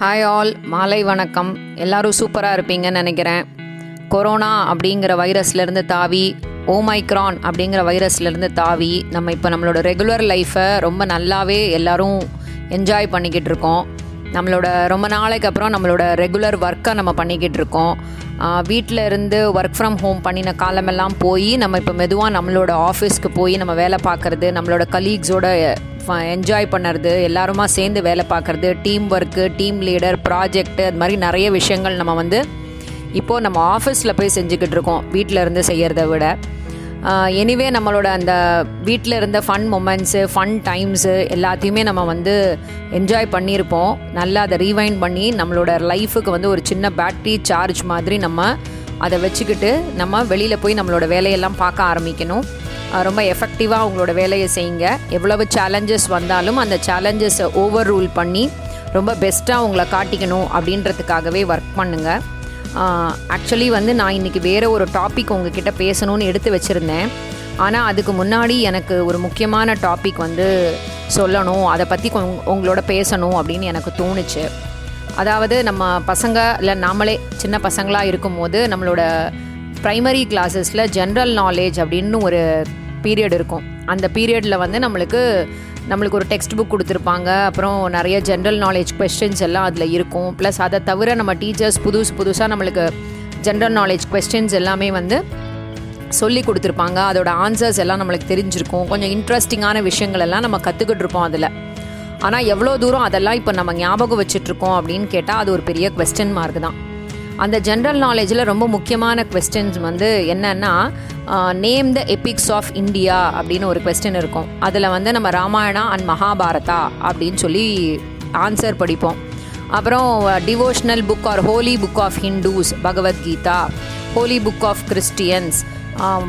Hi all மாலை வணக்கம். எல்லாரும் சூப்பராக இருப்பீங்கன்னு நினைக்கிறேன். கொரோனா அப்படிங்கிற வைரஸ்லேருந்து தாவி ஓமைக்ரான் அப்படிங்கிற வைரஸ்லேருந்து தாவி நம்ம இப்போ நம்மளோட ரெகுலர் லைஃப்பை ரொம்ப நல்லாவே எல்லாரும் என்ஜாய் பண்ணிக்கிட்டு இருக்கோம். நம்மளோட ரொம்ப நாளைக்கு அப்புறம் நம்மளோட ரெகுலர் ஒர்க்கை நம்ம பண்ணிக்கிட்டு இருக்கோம். வீட்டில் இருந்து ஒர்க் ஃப்ரம் ஹோம் பண்ணின காலமெல்லாம் போய் நம்ம இப்போ மெதுவாக நம்மளோட ஆஃபீஸ்க்கு போய் நம்ம வேலை பார்க்குறது நம்மளோட கலீக்ஸோட என்ஜாய் பண்ணுறது எல்லாருமா சேர்ந்து வேலை பார்க்குறது team work team leader project அது மாதிரி நிறைய விஷயங்கள் நம்ம வந்து இப்போது நம்ம ஆஃபீஸில் போய் செஞ்சுக்கிட்டு இருக்கோம். வீட்டில் இருந்து செய்கிறத விட. எனிவே நம்மளோட அந்த வீட்டில் இருந்த ஃபன் மொமெண்ட்ஸு ஃபன் டைம்ஸு எல்லாத்தையுமே நம்ம வந்து என்ஜாய் பண்ணியிருப்போம். நல்லா அதை ரீவைண்ட் பண்ணி நம்மளோட லைஃபுக்கு வந்து ஒரு சின்ன பேட்ரி சார்ஜ் மாதிரி நம்ம அதை வச்சுக்கிட்டு நம்ம வெளியில் போய் நம்மளோட வேலையெல்லாம் பார்க்க ஆரம்பிக்கணும். ரொம்ப எஃபெக்டிவாக அவங்களோட வேலையை செய்யுங்க. எவ்வளவு சேலஞ்சஸ் வந்தாலும் அந்த சேலஞ்சஸை ஓவர் ரூல் பண்ணி ரொம்ப பெஸ்ட்டாக அவங்கள காட்டிக்கணும் அப்படின்றதுக்காகவே ஒர்க் பண்ணுங்கள் ஆக்சுவலி வந்து நான் இன்றைக்கி வேறு ஒரு டாபிக் உங்ககிட்ட பேசணும்னு எடுத்து வச்சுருந்தேன். ஆனால் அதுக்கு முன்னாடி எனக்கு ஒரு முக்கியமான டாபிக் வந்து சொல்லணும். அதை பற்றி உங்களோட பேசணும் அப்படின்னு எனக்கு தோணுச்சு. அதாவது நம்ம பசங்க இல்லை நாமளே சின்ன பசங்களாக இருக்கும்போது நம்மளோட ப்ரைமரி கிளாஸஸில் ஜென்ரல் நாலேஜ் அப்படின்னு ஒரு பீரியட் இருக்கும். அந்த பீரியடில் வந்து நம்மளுக்கு நம்மளுக்கு ஒரு டெக்ஸ்ட் புக் கொடுத்துருப்பாங்க. அப்புறம் நிறைய ஜென்ரல் நாலேஜ் கொஸ்டின்ஸ் எல்லாம் அதில் இருக்கும். ப்ளஸ் அதை தவிர நம்ம டீச்சர்ஸ் புதுசு புதுசாக நம்மளுக்கு ஜென்ரல் நாலேஜ் கொஸ்டின்ஸ் எல்லாமே வந்து சொல்லி கொடுத்துருப்பாங்க. அதோட ஆன்சர்ஸ் எல்லாம் நம்மளுக்கு தெரிஞ்சிருக்கும். கொஞ்சம் இன்ட்ரெஸ்டிங்கான விஷயங்கள் எல்லாம் நம்ம கற்றுக்கிட்டு இருப்போம் அதில். ஆனால் எவ்வளோ தூரம் அதெல்லாம் இப்போ நம்ம ஞாபகம் வச்சுட்ருக்கோம் அப்படின்னு கேட்டால் அது ஒரு பெரிய கொஸ்டின் மார்க் தான். அந்த ஜென்ரல் நாலேஜில் ரொம்ப முக்கியமான கொஸ்டின்ஸ் வந்து என்னன்னா name the epics of India அப்படின்னு ஒரு கொஸ்டின் இருக்கும். அதில் வந்து நம்ம ராமாயணா அண்ட் மகாபாரதா அப்படின்னு சொல்லி ஆன்சர் படிப்போம். அப்புறம் devotional book or holy book of Hindus Bhagavad Gita holy book of Christians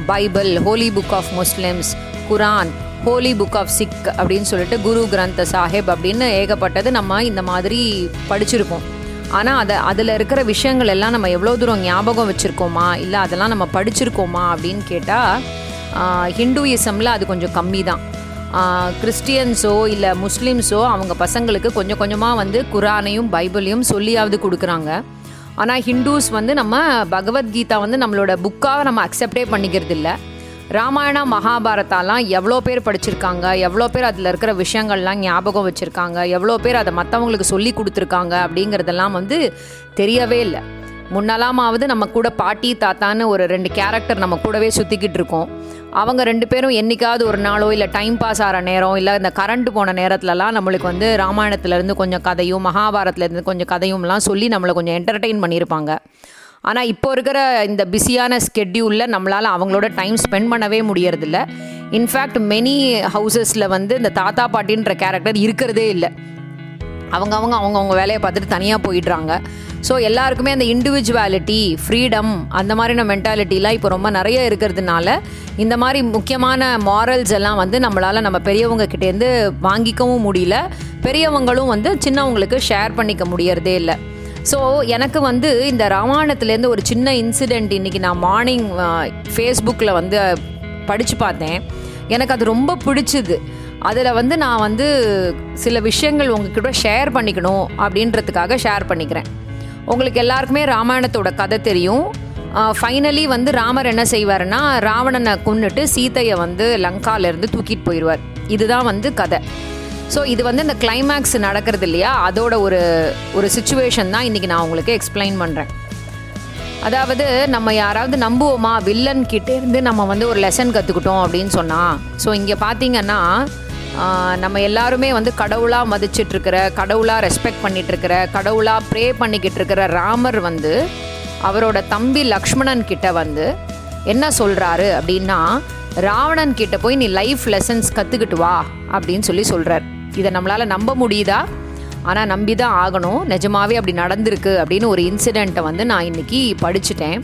Bible holy book of Muslims Quran holy book of Sikh அப்படின்னு சொல்லிட்டு குரு கிரந்த சாஹிப் அப்படின்னு ஏகப்பட்டது நம்ம இந்த மாதிரி படிச்சிருப்போம். ஆனால் அதை அதில் இருக்கிற விஷயங்கள் எல்லாம் நம்ம எவ்வளோ தூரம் ஞாபகம் வச்சுருக்கோமா? இல்லை அதெல்லாம் நம்ம படிச்சிருக்கோமா? அப்படின்னு கேட்டால் ஹிந்துயிசமில் அது கொஞ்சம் கம்மி தான் கிறிஸ்டியன்ஸோ இல்லை முஸ்லீம்ஸோ அவங்க பசங்களுக்கு கொஞ்சம் கொஞ்சமாக வந்து குரானையும் பைபிளையும் சொல்லியாவது கொடுக்குறாங்க. ஆனால் ஹிந்துஸ் வந்து நம்ம பகவத்கீதா வந்து நம்மளோட புக்காக நம்ம அக்செப்டே பண்ணிக்கிறது இல்லை ராமாயணா மகாபாரதாலாம் எவ்வளோ பேர் படிச்சிருக்காங்க எவ்வளோ பேர் அதில் இருக்கிற விஷயங்கள்லாம் ஞாபகம் வச்சுருக்காங்க எவ்வளோ பேர் அதை மற்றவங்களுக்கு சொல்லி கொடுத்துருக்காங்க அப்படிங்கிறதெல்லாம் வந்து தெரியவே இல்லை. முன்னலாமாவது நம்ம கூட பாட்டி தாத்தான்னு ஒரு ரெண்டு கேரக்டர் நம்ம கூடவே சுற்றிக்கிட்டு இருக்கோம். அவங்க ரெண்டு பேரும் என்றைக்காவது ஒரு நாளோ இல்லை டைம் பாஸ் ஆகிற நேரம் இல்லை இந்த கரண்ட் போன நேரத்துலலாம் நம்மளுக்கு வந்து ராமாயணத்துலேருந்து கொஞ்சம் கதையும் மகாபாரத்துலேருந்து கொஞ்சம் கதையும்லாம் சொல்லி நம்மளை கொஞ்சம் என்டர்டெயின் பண்ணியிருப்பாங்க. ஆனால் இப்போ இருக்கிற இந்த பிஸியான ஸ்கெட்யூலில் நம்மளால் அவங்களோட டைம் ஸ்பெண்ட் பண்ணவே முடியறதில்ல. இன்ஃபேக்ட் மெனி ஹவுசஸில் வந்து இந்த தாத்தா பாட்டின்ற கேரக்டர் இருக்கிறதே இல்லை. அவங்க அவங்க அவங்கவுங்க வேலையை பார்த்துட்டு தனியாக போயிடுறாங்க. ஸோ எல்லாருக்குமே அந்த இண்டிவிஜுவாலிட்டி ஃப்ரீடம் அந்த மாதிரின மென்டாலிட்டிலாம் இப்போ ரொம்ப நிறைய இருக்கிறதுனால இந்த மாதிரி முக்கியமான மாரல்ஸ் எல்லாம் வந்து நம்மளால் நம்ம பெரியவங்க கிட்டேருந்து வாங்கிக்கவும் முடியல. பெரியவங்களும் வந்து சின்னவங்களுக்கு ஷேர் பண்ணிக்க முடியறதே இல்லை. ஸோ எனக்கு வந்து இந்த ராமாயணத்துலேருந்து ஒரு சின்ன இன்சிடெண்ட் இன்றைக்கி நான் மார்னிங் ஃபேஸ்புக்கில் வந்து படித்து பார்த்தேன். எனக்கு அது ரொம்ப பிடிச்சிது. அதில் வந்து நான் வந்து சில விஷயங்கள் உங்ககிட்ட ஷேர் பண்ணிக்கணும் அப்படின்றதுக்காக ஷேர் பண்ணிக்கிறேன். உங்களுக்கு எல்லாருக்குமே ராமாயணத்தோட கதை தெரியும். ஃபைனலி வந்து ராமர் என்ன செய்வார்னா ராவணனை கொன்னுட்டு சீத்தையை வந்து லங்காலேருந்து தூக்கிட்டு போயிடுவார். இதுதான் வந்து கதை. ஸோ இது வந்து இந்த கிளைமேக்ஸ் நடக்கிறது இல்லையா? அதோட ஒரு ஒரு சுச்சுவேஷன் தான் இன்றைக்கி நான் உங்களுக்கு எக்ஸ்பிளைன் பண்ணுறேன் அதாவது நம்ம யாராவது நம்புவோமா? வில்லன் கிட்டேருந்து நம்ம வந்து ஒரு லெசன் கற்றுக்கிட்டோம் அப்படின்னு சொன்னால் ஸோ இங்கே பார்த்தீங்கன்னா நம்ம எல்லாருமே வந்து கடவுளாக மதிச்சிட்ருக்கிற கடவுளாக ரெஸ்பெக்ட் பண்ணிகிட்ருக்கிற கடவுளாக ப்ரே பண்ணிக்கிட்டு இருக்கிற ராமர் வந்து அவரோட தம்பி லக்ஷ்மணன் கிட்ட வந்து என்ன சொல்கிறாரு அப்படின்னா ராவணன் கிட்ட போய் நீ லைஃப் லெசன்ஸ் கற்றுக்கிட்டு வா அப்படின்னு சொல்லி சொல்கிறார் இதை நம்மளால் நம்ப முடியுதா? ஆனால் நம்பி தான் ஆகணும். நிஜமாவே அப்படி நடந்திருக்கு அப்படின்னு ஒரு இன்சிடெண்ட்டை வந்து நான் இன்றைக்கி படிச்சுட்டேன்.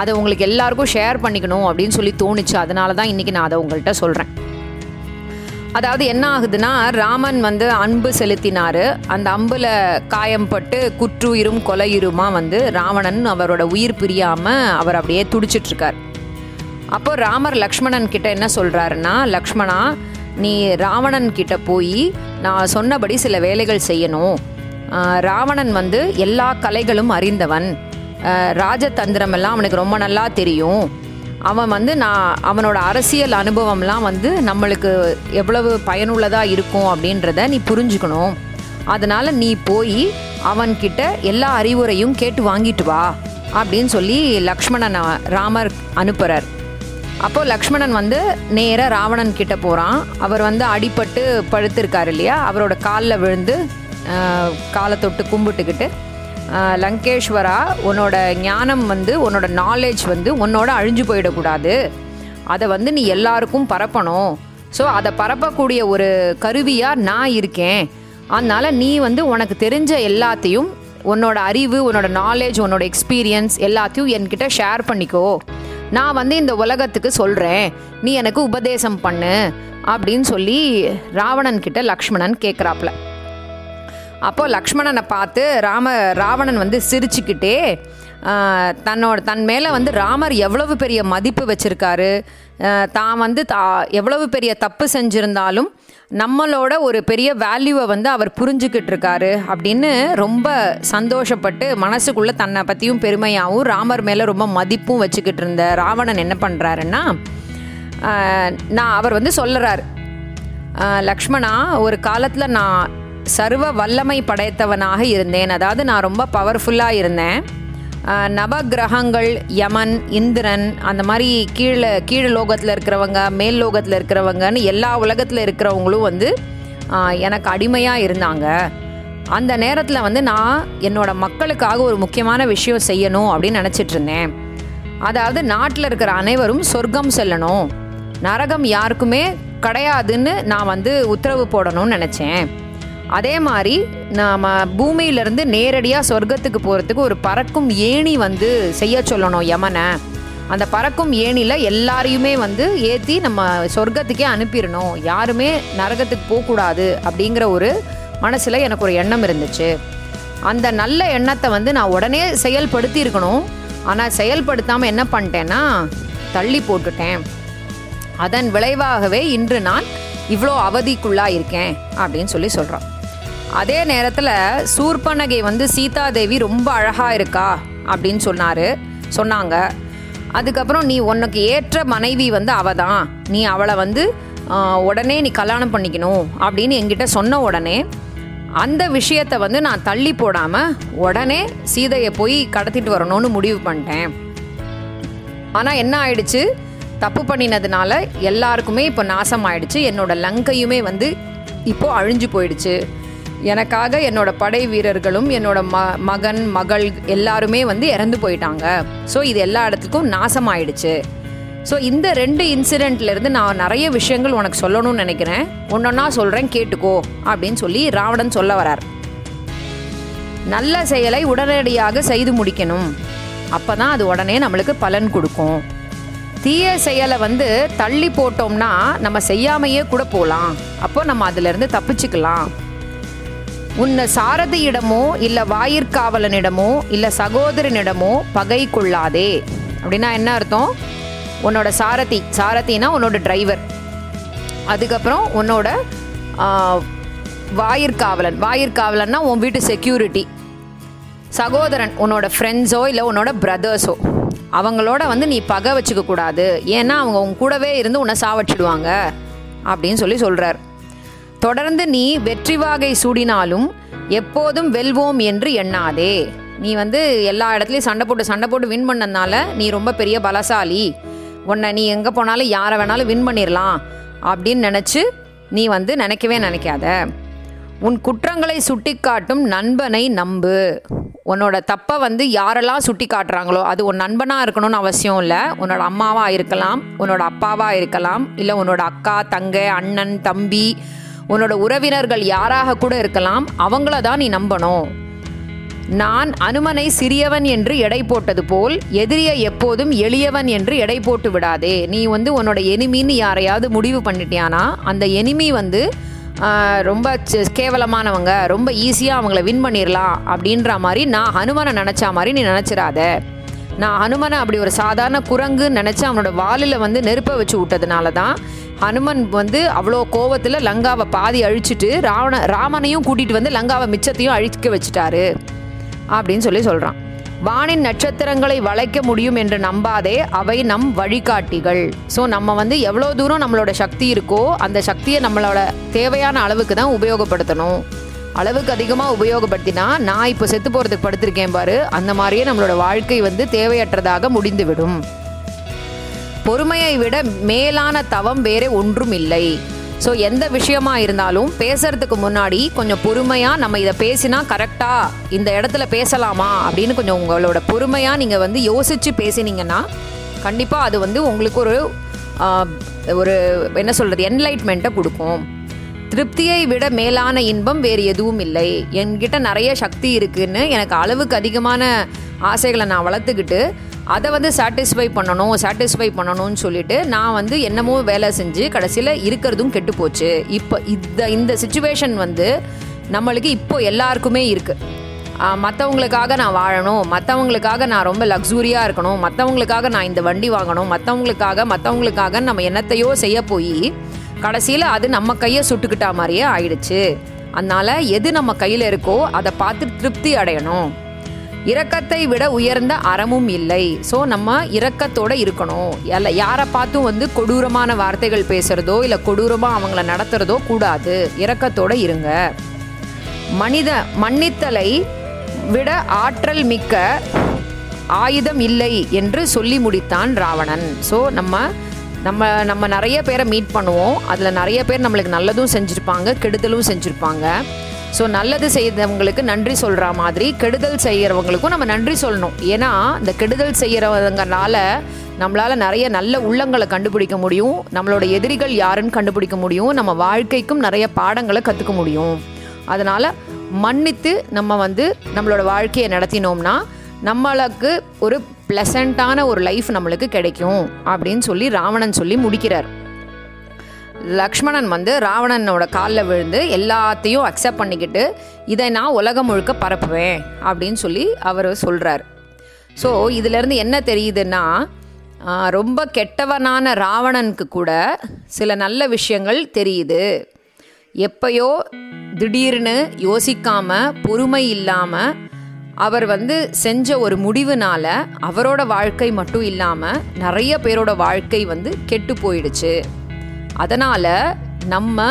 அதை உங்களுக்கு எல்லாருக்கும் ஷேர் பண்ணிக்கணும் அப்படின்னு சொல்லி தோணுச்சு. அதனால தான் இன்றைக்கி நான் அதை உங்கள்கிட்ட சொல்கிறேன் அதாவது என்ன ஆகுதுன்னா ராமன் வந்து அன்பு செலுத்தினார். அந்த அம்பில் காயம்பட்டு குற்றுயிரும் கொலையுருமா வந்து ராவணன் அவரோட உயிர் பிரியாமல் அவர் அப்படியே துடிச்சிட்ருக்கார் அப்போ ராமர் லக்ஷ்மணன் கிட்ட என்ன சொல்கிறாருன்னா லக்ஷ்மணா நீ ராவணன் கிட்ட போய் நான் சொன்னபடி சில வேலைகள் செய்யணும். ராவணன் வந்து எல்லா கலைகளும் அறிந்தவன். ராஜதந்திரமெல்லாம் ராஜதந்திரம் எல்லாம் அவனுக்கு ரொம்ப நல்லா தெரியும். அவன் வந்து நான் அவனோட அரசியல் அனுபவம்லாம் வந்து நம்மளுக்கு எவ்வளவு பயனுள்ளதாக இருக்கும் அப்படின்றத நீ புரிஞ்சுக்கணும். அதனால் நீ போய் அவன்கிட்ட எல்லா அறிவுரையும் கேட்டு வாங்கிட்டு வா அப்படின்னு சொல்லி லக்ஷ்மணன் ராமர் அனுப்புகிறார் அப்போ லக்ஷ்மணன் வந்து நேராக ராவணன் கிட்ட போகிறான் அவர் வந்து அடிபட்டு படுத்திருக்காரு இல்லையா? அவரோட காலில் விழுந்து காலை தொட்டு கும்பிட்டுக்கிட்டு லங்கேஸ்வரா உன்னோட ஞானம் வந்து உன்னோட நாலேஜ் வந்து உன்னோட அழிஞ்சு போயிடக்கூடாது. அதை வந்து நீ எல்லாருக்கும் பரப்பணும். ஸோ அதை பரப்பக்கூடிய ஒரு கருவியாக நான் இருக்கேன். அதனால நீ வந்து உனக்கு தெரிஞ்ச எல்லாத்தையும் உன்னோட அறிவு உன்னோட நாலேஜ் உன்னோட எக்ஸ்பீரியன்ஸ் எல்லாத்தையும் என்கிட்ட ஷேர் பண்ணிக்கோ. நான் வந்து இந்த உலகத்துக்கு சொல்கிறேன் நீ எனக்கு உபதேசம் பண்ணு அப்படின்னு சொல்லி ராவணன் கிட்ட லக்ஷ்மணன் கேட்குறாப்புல அப்போ லக்ஷ்மணனை பார்த்து ராம ராவணன் வந்து சிரிச்சுக்கிட்டே தன்னோட தன் மேலே வந்து ராமர் எவ்வளவு பெரிய மதிப்பு வச்சிருக்காரு? தான் வந்து தா எவ்வளவு பெரிய தப்பு செஞ்சிருந்தாலும் நம்மளோட ஒரு பெரிய வேல்யூவை வந்து அவர் புரிஞ்சுக்கிட்டு இருக்காரு அப்படின்னு ரொம்ப சந்தோஷப்பட்டு மனசுக்குள்ள தன்னை பற்றியும் பெருமையாகவும் ராமர் மேலே ரொம்ப மதிப்பும் வச்சுக்கிட்டு இருந்த ராவணன் என்ன பண்ணுறாருன்னா நான் அவர் வந்து சொல்லுறார். லக்ஷ்மணா ஒரு காலத்தில் நான் சர்வ வல்லமை படைத்தவனாக இருந்தேன். அதாவது நான் ரொம்ப பவர்ஃபுல்லாக இருந்தேன். நவகிரகங்கள் யமன் இந்திரன் அந்த மாதிரி கீழே கீழ் லோகத்தில் இருக்கிறவங்க மேல் லோகத்தில் இருக்கிறவங்கன்னு எல்லா உலகத்தில் இருக்கிறவங்களும் வந்து எனக்கு அடிமையாக இருந்தாங்க. அந்த நேரத்தில் வந்து நான் என்னோட மக்களுக்காக ஒரு முக்கியமான விஷயம் செய்யணும் அப்படின்னு நினச்சிட்டு இருந்தேன். அதாவது நாட்டில் இருக்கிற அனைவரும் சொர்க்கம் செல்லணும். நரகம் யாருக்குமே கிடையாதுன்னு நான் வந்து உத்தரவு போடணும்னு நினச்சேன். அதே மாதிரி நாம் பூமியிலேருந்து நேரடியாக சொர்க்கத்துக்கு போகிறதுக்கு ஒரு பறக்கும் ஏணி வந்து செய்ய சொல்லணும் யமனை. அந்த பறக்கும் ஏணியில் எல்லாரையுமே வந்து ஏற்றி நம்ம சொர்க்கத்துக்கே அனுப்பிடணும். யாருமே நரகத்துக்கு போகக்கூடாது அப்படிங்கிற ஒரு மனசில் எனக்கு ஒரு எண்ணம் இருந்துச்சு. அந்த நல்ல எண்ணத்தை வந்து நான் உடனே செயல்படுத்தி இருக்கணும். ஆனால் செயல்படுத்தாமல் என்ன பண்ணிட்டேன்னா தள்ளி போட்டுட்டேன். அதன் விளைவாகவே இன்று நான் இவ்வளோ அவதிக்குள்ளாக இருக்கேன் அப்படின்னு சொல்லி சொல்கிறான் அதே நேரத்தில் சூர்பனகை வந்து சீதாதேவி ரொம்ப அழகாக இருக்கா அப்படின்னு சொன்னார். சொன்னாங்க. அதுக்கப்புறம் நீ உனக்கு ஏற்ற மனைவி வந்து அவ தான் நீ அவளை வந்து உடனே நீ கல்யாணம் பண்ணிக்கணும் அப்படின்னு என்கிட்ட சொன்ன உடனே அந்த விஷயத்தை வந்து நான் தள்ளி போடாமல் உடனே சீதையை போய் கடத்திட்டு வரணும்னு முடிவு பண்ணிட்டேன். ஆனால் என்ன ஆயிடுச்சு? தப்பு பண்ணினதுனால எல்லாருக்குமே இப்போ நாசம் ஆயிடுச்சு என்னோட லங்கையுமே வந்து இப்போ அழிஞ்சு போயிடுச்சு. எனக்காக என்னோட படை வீரர்களும் என்னோட ம மகன் மகள் எல்லாருமே வந்து இறந்து போயிட்டாங்க. ஸோ இது எல்லா இடத்துக்கும் நாசமாயிடுச்சு. ஸோ இந்த ரெண்டு இன்சிடெண்ட்லேருந்து நான் நிறைய விஷயங்கள் உனக்கு சொல்லணும்னு நினைக்கிறேன். ஒன்றொன்னா சொல்கிறேன் கேட்டுக்கோ அப்படின்னு சொல்லி ராவணன் சொல்ல வரார். நல்ல செயலை உடனடியாக செய்து முடிக்கணும். அப்போ தான் அது உடனே நம்மளுக்கு பலன் கொடுக்கும். தீய செயலை வந்து தள்ளி போட்டோம்னா நம்ம செய்யாமையே கூட போகலாம். அப்போ நம்ம அதிலிருந்து தப்பிச்சுக்கலாம். உன்னை சாரதியிடமோ இல்லை வாயிற்காவலனிடமோ இல்லை சகோதரனிடமோ பகை கொள்ளாதே அப்படின்னா என்ன அர்த்தம்? உன்னோட சாரதி சாரதினா உன்னோட டிரைவர் அதுக்கப்புறம் உன்னோட வாயிற்காவலன். வாயிற்காவலன்னா உன் வீட்டு செக்யூரிட்டி சகோதரன் உன்னோட ஃப்ரெண்ட்ஸோ இல்லை உன்னோட பிரதர்ஸோ அவங்களோட வந்து நீ பகை வச்சுக்க கூடாது ஏன்னா அவங்க உன் கூடவே இருந்து உன்னை சாவச்சிடுவாங்க அப்படின்னு சொல்லி சொல்கிறார் தொடர்ந்து நீ வெற்றி வாகை சூடினாலும் எப்போதும் வெல்வோம் என்று எண்ணாதே. நீ வந்து எல்லா இடத்துலையும் சண்டை போட்டு சண்டை போட்டு வின் பண்ணதுனால நீ ரொம்ப பெரிய பலசாலி. உன்னை நீ எங்கே போனாலும் யாரை வேணாலும் வின் பண்ணிடலாம் அப்படின்னு நினச்சி நீ வந்து நினைக்கவே நினைக்காத. உன் குற்றங்களை சுட்டிக்காட்டும் நண்பனை நம்பு. உன்னோட தப்பை வந்து யாரெல்லாம் சுட்டி காட்டுறாங்களோ அது உன் நண்பனாக இருக்கணும்னு அவசியம் இல்லை. உன்னோட அம்மாவாக இருக்கலாம் உன்னோட அப்பாவாக இருக்கலாம் இல்லை உன்னோட அக்கா தங்கை அண்ணன் தம்பி உன்னோட உறவினர்கள் யாராக கூட இருக்கலாம் அவங்கள தான் நீ நம்பணும். நான் அனுமனை சிறியவன் என்று எடை போட்டது போல் எதிரியை எப்போதும் எளியவன் என்று எடை போட்டு விடாதே. நீ வந்து உன்னோட எனிமின்னு யாரையாவது முடிவு பண்ணிட்டியானா அந்த எனிமி வந்து ரொம்ப கேவலமானவங்க ரொம்ப ஈஸியாக அவங்கள வின் பண்ணிடலாம் அப்படின்ற மாதிரி நான் ஹனுமனை நினச்சா மாதிரி நீ நினச்சிடாத நான் ஹனுமனை அப்படி ஒரு சாதாரண குரங்குன்னு நினச்சி அவனோட வாலில் வந்து நெருப்பை வச்சு விட்டதுனால தான் ஹனுமன் வந்து அவ்வளோ கோவத்தில் லங்காவை பாதி அழிச்சிட்டு ராவண ராமனையும் கூட்டிகிட்டு வந்து லங்காவை மிச்சத்தையும் அழிக்க வச்சுட்டாரு அப்படின்னு சொல்லி சொல்கிறான் வானின் நட்சத்திரங்களை வளைக்க முடியும் என்று நம்பாதே அவை நம் வழிகாட்டிகள். ஸோ நம்ம வந்து எவ்வளோ தூரம் நம்மளோட சக்தி இருக்கோ அந்த சக்தியை நம்மளோட தேவையான அளவுக்கு தான் உபயோகப்படுத்தணும். அளவுக்கு அதிகமாக உபயோகப்படுத்தினா நான் இப்போ செத்து போகிறதுக்கு படுத்திருக்கேன் பாரு. அந்த மாதிரியே நம்மளோட வாழ்க்கை வந்து தேவையற்றதாக முடிந்துவிடும். பொறுமையை விட மேலான தவம் வேற ஒன்றும் இல்லை. ஸோ எந்த விஷயமா இருந்தாலும் பேசுறதுக்கு முன்னாடி கொஞ்சம் பொறுமையாக நம்ம இதை பேசினா கரெக்டாக இந்த இடத்துல பேசலாமா அப்படின்னு கொஞ்சம் உங்களோட பொறுமையாக நீங்கள் வந்து யோசித்து பேசினீங்கன்னா கண்டிப்பாக அது வந்து உங்களுக்கு ஒரு ஒரு என்ன சொல்கிறது என்லைட்மெண்ட்டை கொடுக்கும். திருப்தியை விட மேலான இன்பம் வேறு எதுவும் இல்லை. என்கிட்ட நிறைய சக்தி இருக்குன்னு எனக்கு அளவுக்கு அதிகமான ஆசைகளை நான் வளர்த்துக்கிட்டு அதை வந்து சாட்டிஸ்ஃபை பண்ணணும் சாட்டிஸ்ஃபை பண்ணணும்னு சொல்லிட்டு நான் வந்து என்னமோ வேலை செஞ்சு கடைசியில் இருக்கிறதும் கெட்டு போச்சு. இப்போ இந்த இந்த சுச்சுவேஷன் வந்து நம்மளுக்கு இப்போ எல்லாருக்குமே இருக்குது மற்றவங்களுக்காக நான் வாழணும் மற்றவங்களுக்காக நான் ரொம்ப லக்ஸூரியாக இருக்கணும் மற்றவங்களுக்காக நான் இந்த வண்டி வாங்கணும் மற்றவங்களுக்காக மற்றவங்களுக்காக நம்ம என்னத்தையோ செய்ய போய் கடைசியில் அது நம்ம கையை சுட்டுக்கிட்டா மாதிரியே ஆயிடுச்சு. அதனால எது நம்ம கையில் இருக்கோ அதை பார்த்து திருப்தி அடையணும். இரக்கத்தை விட உயர்ந்த அறமும் இல்லை. ஸோ நம்ம இரக்கத்தோட இருக்கணும். எல்ல யாரை பார்த்தும் வந்து கொடூரமான வார்த்தைகள் பேசுறதோ இல்லை கொடூரமாக அவங்கள நடத்துறதோ கூடாது. இரக்கத்தோட இருங்க. மனித மன்னித்தலை விட ஆற்றல் மிக்க ஆயுதம் இல்லை என்று சொல்லி முடித்தான் ராவணன். ஸோ நம்ம நம்ம நம்ம நிறைய பேரை மீட் பண்ணுவோம். அதில் நிறைய பேர் நம்மளுக்கு நல்லதும் செஞ்சுருப்பாங்க கெடுதலும் செஞ்சுருப்பாங்க. ஸோ நல்லது செய்தவங்களுக்கு நன்றி சொல்கிற மாதிரி கெடுதல் செய்கிறவங்களுக்கும் நம்ம நன்றி சொல்லணும். ஏன்னா இந்த கெடுதல் செய்கிறவங்கனால நம்மளால் நிறைய நல்ல உள்ளங்களை கண்டுபிடிக்க முடியும். நம்மளோட எதிரிகள் யாருன்னு கண்டுபிடிக்க முடியும். நம்ம வாழ்க்கைக்கும் நிறைய பாடங்களை கற்றுக்க முடியும். அதனால் மன்னித்து நம்ம வந்து நம்மளோட வாழ்க்கையை நடத்தினோம்னா நம்மளுக்கு ஒரு ப்ளசண்ட்டான ஒரு லைஃப் நம்மளுக்கு கிடைக்கும் அப்படின்னு சொல்லி ராவணன் சொல்லி முடிக்கிறார். லக்ஷ்மணன் வந்து ராவணனோட காலில் விழுந்து எல்லாத்தையும் அக்செப்ட் பண்ணிக்கிட்டு இதை நான் உலகம் முழுக்க பரப்புவேன் அப்படின்னு சொல்லி அவர் சொல்கிறார் ஸோ இதிலேருந்து என்ன தெரியுதுன்னா ரொம்ப கெட்டவனான ராவணனுக்கு கூட சில நல்ல விஷயங்கள் தெரியுது. எப்பயோ திடீர்னு யோசிக்காமல் பொறுமை இல்லாமல் அவர் வந்து செஞ்ச ஒரு முடிவுனால அவரோட வாழ்க்கை மட்டும் இல்லாமல் நிறைய பேரோட வாழ்க்கை வந்து கெட்டு போயிடுச்சு. அதனால் நம்ம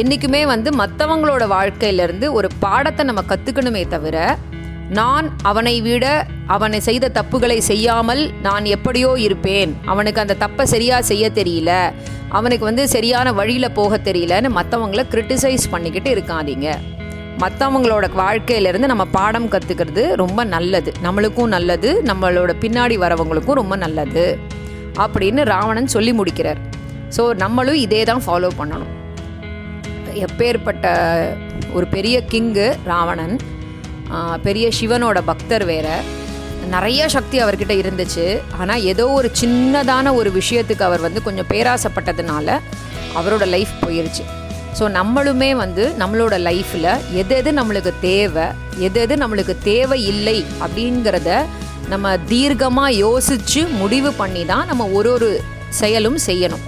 என்றைக்குமே வந்து மற்றவங்களோட வாழ்க்கையிலேருந்து ஒரு பாடத்தை நம்ம கற்றுக்கணுமே தவிர நான் அவனை விட அவனை செய்த தப்புகளை செய்யாமல் நான் எப்படியோ இருப்பேன். அவனுக்கு அந்த தப்பை சரியாக செய்ய தெரியல. அவனுக்கு வந்து சரியான வழியில் போக தெரியலன்னு மற்றவங்கள கிரிட்டிசைஸ் பண்ணிக்கிட்டு இருக்காதீங்க. மற்றவங்களோட வாழ்க்கையிலேருந்து நம்ம பாடம் கற்றுக்கிறது ரொம்ப நல்லது. நம்மளுக்கும் நல்லது நம்மளோட பின்னாடி வரவங்களுக்கும் ரொம்ப நல்லது அப்படின்னு ராவணன் சொல்லி முடிக்கிறார். ஸோ நம்மளும் இதே தான் ஃபாலோ பண்ணணும். எப்பேற்பட்ட ஒரு பெரிய கிங்கு ராவணன் பெரிய சிவனோட பக்தர் வேற. நிறைய சக்தி அவர்கிட்ட இருந்துச்சு. ஆனால் ஏதோ ஒரு சின்னதான ஒரு விஷயத்துக்கு அவர் வந்து கொஞ்சம் பேராசப்பட்டதுனால அவரோட லைஃப் போயிருச்சு. ஸோ நம்மளுமே வந்து நம்மளோட லைஃப்பில் எது எது நம்மளுக்கு தேவை எது எது நம்மளுக்கு தேவை இல்லை அப்படிங்கிறத நம்ம தீர்க்கமாக யோசித்து முடிவு பண்ணி தான் நம்ம ஒரு ஒரு செயலும் செய்யணும்.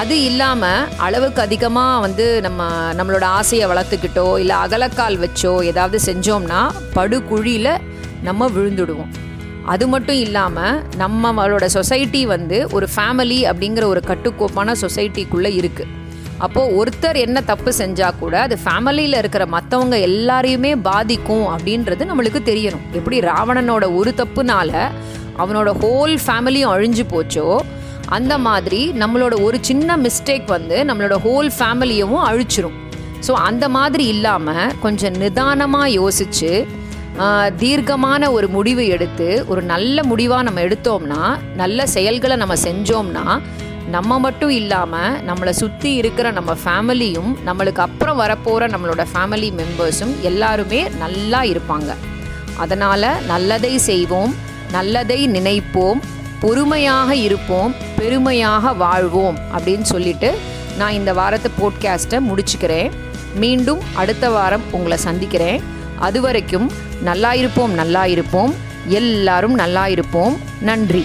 அது இல்லாமல் அளவுக்கு அதிகமாக வந்து நம்ம நம்மளோட ஆசையை வளர்த்துக்கிட்டோ இல்லை அகலக்கால் வச்சோ ஏதாவது செஞ்சோம்னா படுகுழியில் நம்ம விழுந்துடுவோம். அது மட்டும் இல்லாமல் நம்மளோட சொசைட்டி வந்து ஒரு ஃபேமிலி அப்படிங்கிற ஒரு கட்டுக்கோப்பான சொசைட்டிக்குள்ளே இருக்குது அப்போது ஒருத்தர் என்ன தப்பு செஞ்சால் கூட அது ஃபேமிலியில் இருக்கிற மற்றவங்க எல்லாரையுமே பாதிக்கும் அப்படின்றது நம்மளுக்கு தெரியணும். எப்படி ராவணனோட ஒரு தப்புனால அவனோட ஹோல் ஃபேமிலியும் அழிஞ்சு போச்சோ அந்த மாதிரி நம்மளோட ஒரு சின்ன மிஸ்டேக் வந்து நம்மளோட ஹோல் ஃபேமிலியவும் அழிச்சிரும். ஸோ அந்த மாதிரி இல்லாமல் கொஞ்சம் நிதானமாக யோசித்து தீர்க்கமான ஒரு முடிவு எடுத்து ஒரு நல்ல முடிவாக நம்ம எடுத்தோம்னா நல்ல செயல்களை நம்ம செஞ்சோம்னா நம்ம மட்டும் இல்லாமல் நம்மளை சுற்றி இருக்கிற நம்ம ஃபேமிலியும் நம்மளுக்கு அப்புறம் வரப்போகிற நம்மளோட ஃபேமிலி மெம்பர்ஸும் எல்லாருமே நல்லா இருப்பாங்க. அதனால் நல்லதை செய்வோம் நல்லதை நினைப்போம் பொறுமையாக இருப்போம் பெருமையாக வாழ்வோம் அப்படின்னு சொல்லிட்டு நான் இந்த வாரத்து போட்காஸ்ட்டை முடிச்சுக்கிறேன். மீண்டும் அடுத்த வாரம் உங்களை சந்திக்கிறேன். அது வரைக்கும் நல்லா இருப்போம் நல்லா இருப்போம். எல்லாரும் நல்லா இருப்போம். நன்றி.